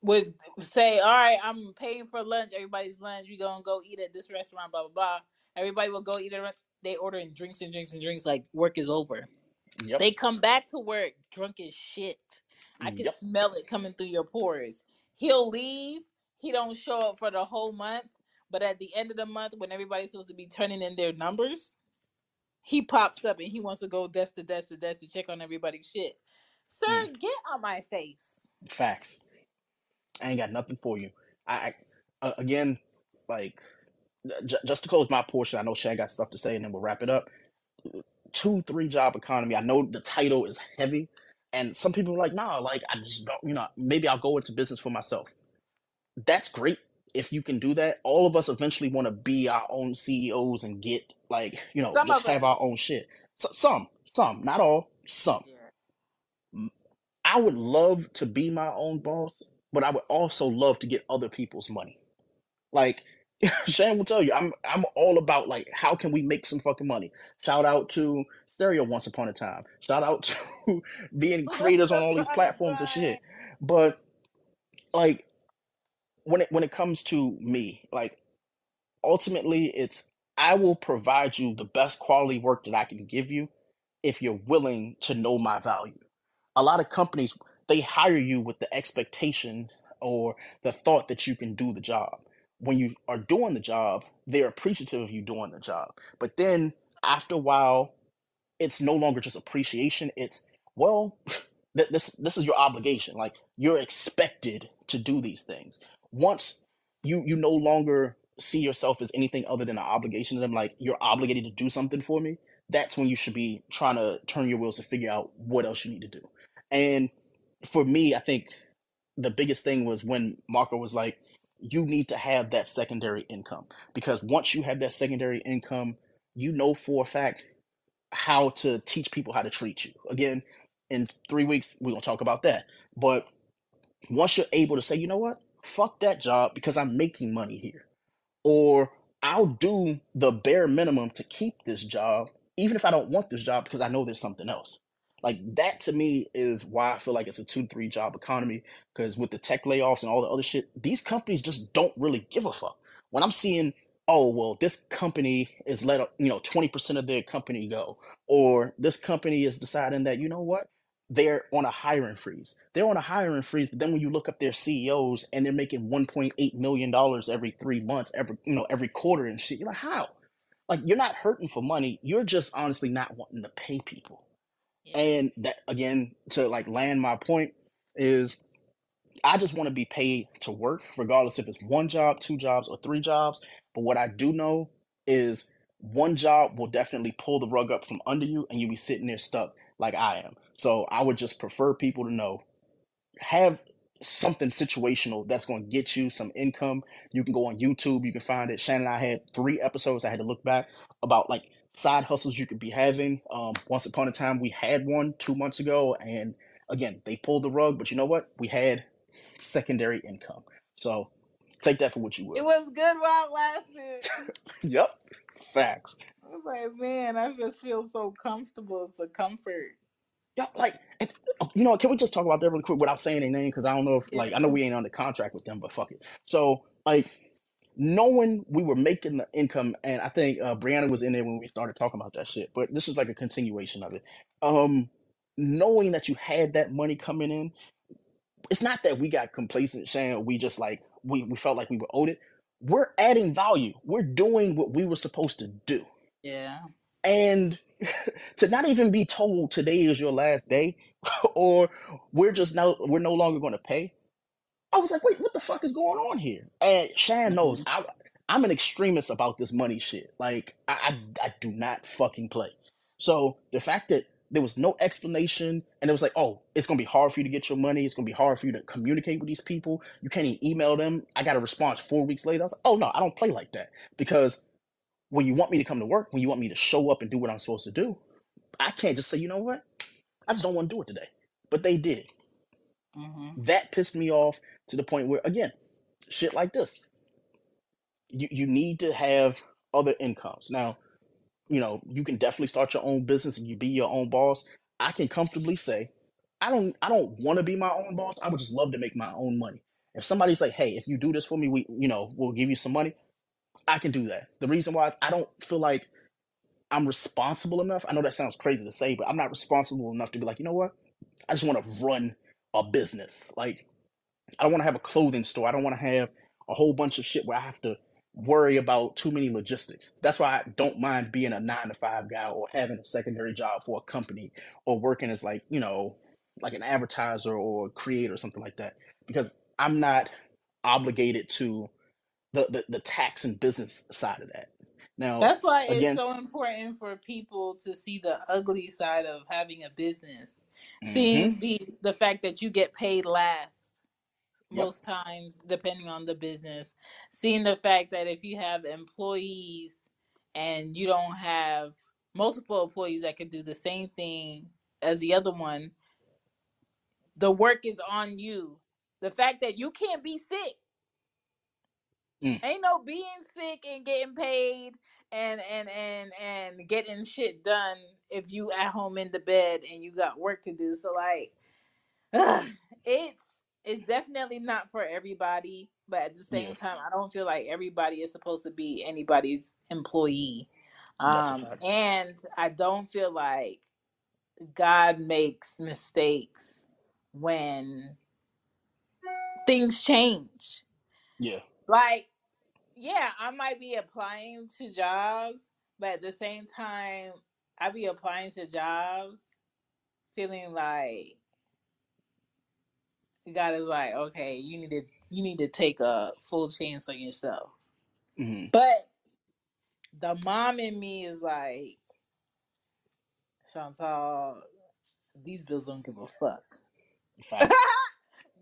would say, "All right, I'm paying for lunch. Everybody's lunch. We gonna go eat at this restaurant. Blah blah blah." Everybody will go eat at. They ordering drinks and drinks and drinks. Like work is over. yep, They come back to work drunk as shit. I can yep, smell it coming through your pores. He'll leave. He don't show up for the whole month. But at the end of the month, when everybody's supposed to be turning in their numbers, he pops up and he wants to go desk to desk to desk to check on everybody's shit. Sir, mm, get on my face. facts. I ain't got nothing for you. I, I uh, again, like j- just to close my portion. I know Shaq got stuff to say, and then we'll wrap it up. Two, three job economy. I know the title is heavy, and some people are like, nah, like I just don't, you know, maybe I'll go into business for myself. That's great if you can do that. All of us eventually want to be our own CEOs and get like, you know, Some just have our own shit. So, some, some, not all, some. Yeah. I would love to be my own boss, but I would also love to get other people's money. Like Shane will tell you, I'm I'm all about like how can we make some fucking money. Shout out to Stereo Once Upon a Time. Shout out to being creators on all these platforms and shit. But like when it when it comes to me, like ultimately it's I will provide you the best quality work that I can give you if you're willing to know my value. A lot of companies they hire you with the expectation or the thought that you can do the job. When you are doing the job, they're appreciative of you doing the job. But then after a while, it's no longer just appreciation. It's well, th- this this is your obligation. Like you're expected to do these things. Once you you no longer see yourself as anything other than an obligation to them, like you're obligated to do something for me. That's when you should be trying to turn your wheels to figure out what else you need to do. And for me, I think the biggest thing was when Marco was like, you need to have that secondary income because once you have that secondary income, you know for a fact how to teach people how to treat you. Again, in three weeks, we're going to talk about that. But once you're able to say, you know what, fuck that job because I'm making money here, or I'll do the bare minimum to keep this job, even if I don't want this job because I know there's something else. Like that to me is why I feel like it's a two, three job economy. Because with the tech layoffs and all the other shit, these companies just don't really give a fuck. When I'm seeing, oh well, this company is let you know 20% of their company go, or this company is deciding that you know what, they're on a hiring freeze. They're on a hiring freeze, but then when you look up their CEOs and they're making 1.8 million dollars every three months, every you know every quarter and shit, you're like how? Like you're not hurting for money. You're just honestly not wanting to pay people. Yeah. And that again, to like land my point is I just want to be paid to work, regardless if it's one job, two jobs, or three jobs. But what I do know is one job will definitely pull the rug up from under you and you'll be sitting there stuck like I am. So I would just prefer people to know have something situational that's going to get you some income. You can go on YouTube, you can find it. Shannon and I had three episodes. I had to look back about like side hustles you could be having. Um, once upon a time, we had one two months ago, and again, they pulled the rug. But you know what? We had secondary income. So take that for what you will. It was good while it lasted. Yep, facts. I was like, man, I just feel so comfortable. It's a comfort. Yeah, like and, uh, you know, can we just talk about that really quick without saying their name? Because I don't know if like I know we ain't under contract with them, but fuck it. So like knowing we were making the income, and I think uh, Brianna was in there when we started talking about that shit. But this is like a continuation of it. Um, knowing that you had that money coming in, it's not that we got complacent, Shan. We just like we we felt like we were owed it. We're adding value. We're doing what we were supposed to do, Yeah. and to not even be told today is your last day, or we're just now we're no longer going to pay I was like, wait, what the fuck is going on here? And Shan knows Mhm. I, I'm an extremist about this money shit. Like, I, I, I do not fucking play. So the fact that there was no explanation and it was like, oh, it's gonna be hard for you to get your money. It's gonna be hard for you to communicate with these people. You can't even email them. I got a response four weeks later. I was like, oh no, I don't play like that because when you want me to come to work, when you want me to show up and do what I'm supposed to do, I can't just say, you know what, I just don't want to do it today. But they did. Mhm. That pissed me off to the point where, again, shit like this. You you need to have other incomes. Now, you know, you can definitely start your own business and you be your own boss. I can comfortably say, I don't I don't want to be my own boss. I would just love to make my own money. If somebody's like, hey, if you do this for me, we you know, we'll give you some money, I can do that. The reason why is I don't feel like I'm responsible enough. I know that sounds crazy to say, but I'm not responsible enough to be like, you know what? I just want to run a business. Like I don't want to have a clothing store. I don't want to have a whole bunch of shit where I have to worry about too many logistics. That's why I don't mind being a nine to five guy or having a secondary job for a company or working as like, you know, like an advertiser or creator or something like that. Because I'm not obligated to the, the, the tax and business side of that. Now, That's why it's again, so important for people to see the ugly side of having a business. hmm Seeing the the fact that you get paid last yep, most times depending on the business. Seeing the fact that if you have employees and you don't have multiple employees that can do the same thing as the other one, the work is on you. The fact that you can't be sick mm, ain't no being sick and getting paid and and and and getting shit done if you at home in the bed and you got work to do so like it's it's definitely not for everybody but at the yeah, same time i don't feel like everybody is supposed to be anybody's employee. Um and i don't feel like god makes mistakes when things change. Yeah, like yeah, I might be applying to jobs, but at the same time, I be applying to jobs feeling like God is like, okay, you need to you need to take a full chance on yourself. hmm But the mom in me is like, Chantal, these bills don't give a fuck.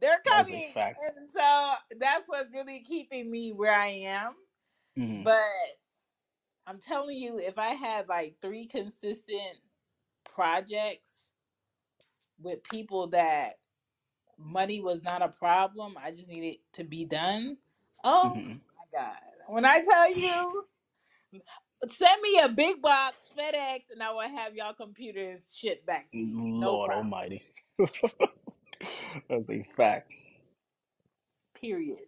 They're coming, and so that's what's really keeping me where I am. hmm But I'm telling you, if I had like three consistent projects with people that money was not a problem, I just needed to be done. Oh hmm my God. When I tell you, send me a big box, FedEx, and I will have y'all computers shit back to you. No Lord problem. Almighty. That's a fact. Period.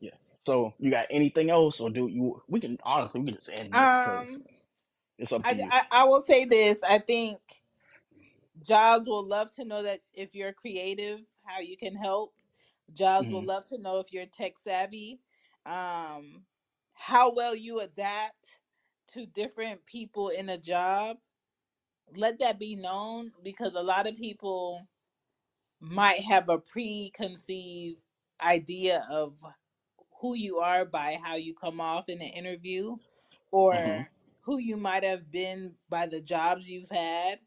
Yeah. So you got anything else, or do you? We can honestly we can just end this because Um, it's up to I, you. I I will say this. I think jobs will love to know that if you're creative, how you can help. Jobs will hmm love to know if you're tech savvy, um, how well you adapt to different people in a job. Let that be known because a lot of people might have a preconceived idea of who you are by how you come off in an interview or who you might have been by the jobs you've had.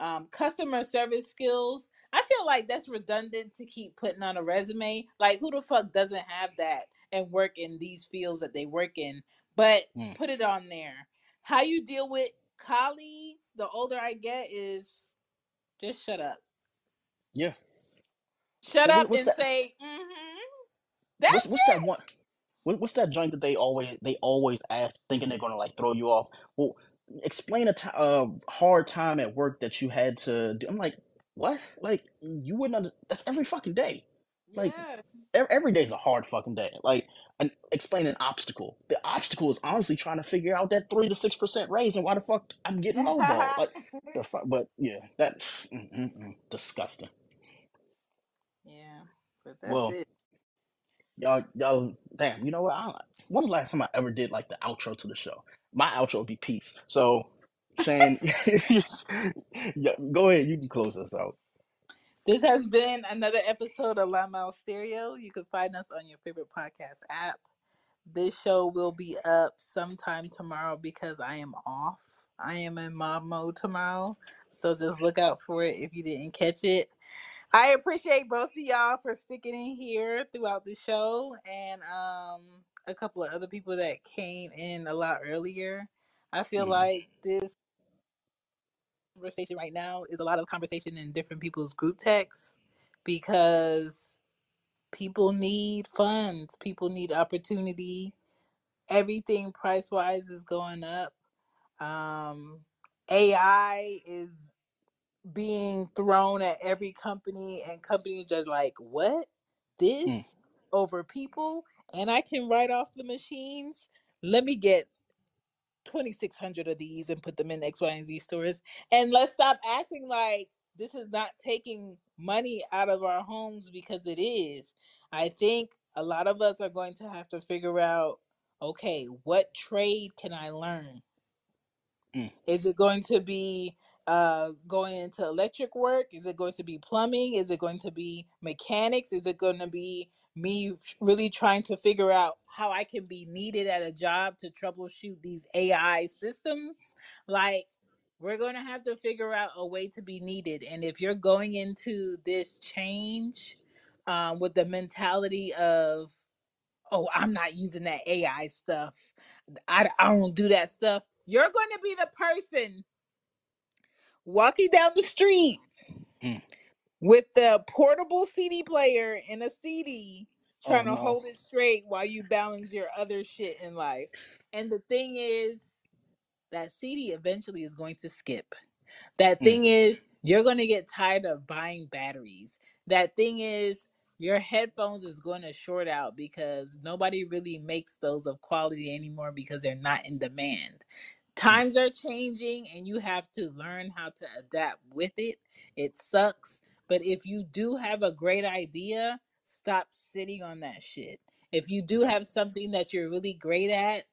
Um, customer service skills, I feel like that's redundant to keep putting on a resume. Like, who the fuck doesn't have that and work in these fields that they work in? But Mm. put it on there. How you deal with colleagues, the older I get, is just shut up. Yeah. Shut What, up and that? say, mm-hmm. That's What's what's that one? What, what's that joint that they always they always ask, thinking they're gonna like throw you off? Well, explain a uh, hard time at work that you had to do. I'm like, what? Like you wouldn't? Under, that's every fucking day. Like Yeah. ev- every day's a hard fucking day. Like an explain an obstacle. The obstacle is honestly trying to figure out that three to six percent raise and why the fuck I'm getting lowballed. Like the fuck. But yeah, that mm, mm, mm, disgusting. yeah. But that's Well, it. y'all, y'all, damn. You know what? I, when was the last time I ever did like the outro to the show? My outro would be peace. So Shane, yeah, go ahead. You can close us out. This has been another episode of Loud Mouf Stereo. You can find us on your favorite podcast app. This show will be up sometime tomorrow because I am off. I am in mob mode tomorrow. So just look out for it if you didn't catch it. I appreciate both of y'all for sticking in here throughout the show and um a couple of other people that came in a lot earlier. I feel Mhm. like this conversation right now is a lot of conversation in different people's group texts because people need funds, people need opportunity. Everything price wise is going up. Um, AI is being thrown at every company, and companies are like, "What? This Mm. over people?" And I can write off the machines. Let me get 2600 of these and put them in X, Y, and Z stores. And let's stop acting like this is not taking money out of our homes because it is. I think a lot of us are going to have to figure out okay, what trade can I learn? Mm. Is it going to be uh, going into electric work? Is it going to be plumbing? Is it going to be mechanics? Is it going to be me really trying to figure out how I can be needed at a job to troubleshoot these AI systems? Like, we're going to have to figure out a way to be needed. And if you're going into this change um, with the mentality of, oh, I'm not using that AI stuff, I, I don't do that stuff, you're going to be the person walking down the street Mm. With the portable CD player and a CD Oh, trying to no. hold it straight while you balance your other shit in life. And the thing is, that CD eventually is going to skip. That Mm. thing is, you're going to get tired of buying batteries. That thing is, your headphones is going to short out because nobody really makes those of quality anymore because they're not in demand. Times are changing and you have to learn how to adapt with it. It sucks, but if you do have a great idea, stop sitting on that shit. If you do have something that you're really great at,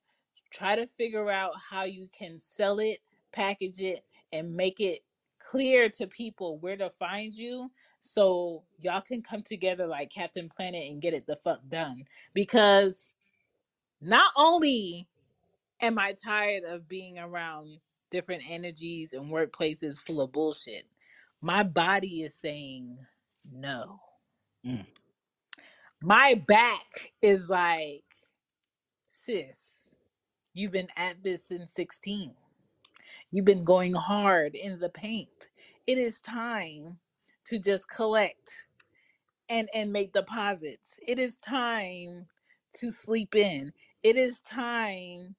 try to figure out how you can sell it, package it, and make it clear to people where to find you so y'all can come together like Captain Planet and get it the fuck done. Because not only am I tired of being around different energies and workplaces full of bullshit, my body is saying no. Mm. My back is like, sis, you've been at this since 16. You've been going hard in the paint. It is time to just collect and and make deposits. It is time to sleep in. It is time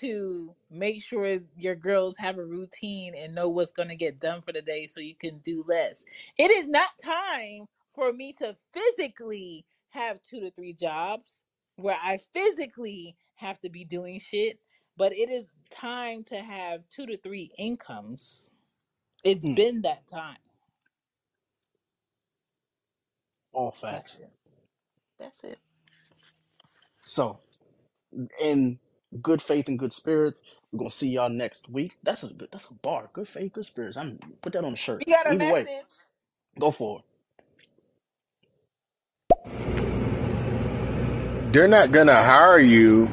to make sure your girls have a routine and know what's going to get done for the day so you can do less. It is not time for me to physically have two to three jobs where I physically have to be doing shit, but it is time to have two to three incomes. It's Mm. been that time. All That's facts. it. That's it. So, in good faith and good spirits, we're gonna see y'all next week. That's a good. That's a bar. Good faith, good spirits. I'm put that on a shirt. We got a Either way, message. go for it. They're not going to hire you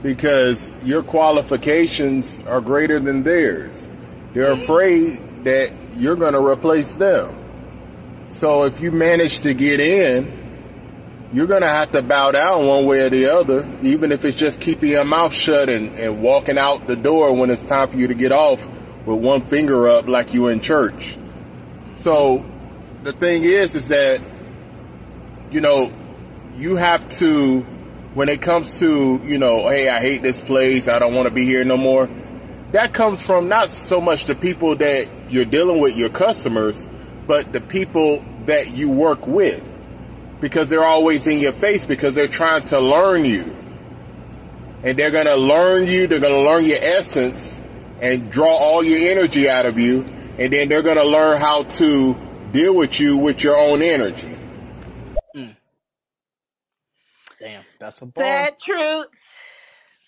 because your qualifications are greater than theirs. They're mm-hmm. afraid that you're going to replace them. So if you manage to get in, you're going to have to bow down one way or the other, even if it's just keeping your mouth shut and, and walking out the door when it's time for you to get off with one finger up like you in church. So the thing is, is that, you know, you have to, when it comes to, you know, hey, I hate this place, I don't want to be here no more. That comes from not so much the people that you're dealing with, your customers, but the people that you work with. Because they're always in your face because they're trying to learn you. And they're going to learn you, they're going to learn your essence and draw all your energy out of you. And then they're going to learn how to deal with you with your own energy. Damn, that's a bar. Sad truth.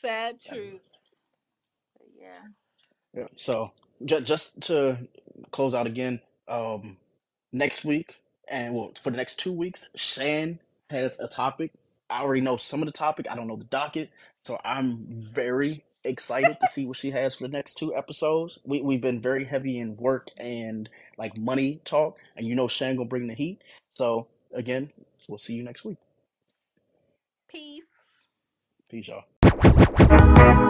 Sad truth. Yeah. Yeah. So just just to close out again, um, next week and well for the next two weeks, Shan has a topic. I already know some of the topic. I don't know the docket, so I'm very excited to see what she has for the next two episodes. We we've been very heavy in work and like money talk, and you know Shan gonna bring the heat. So again, we'll see you next week. Peace. Peace, y'all.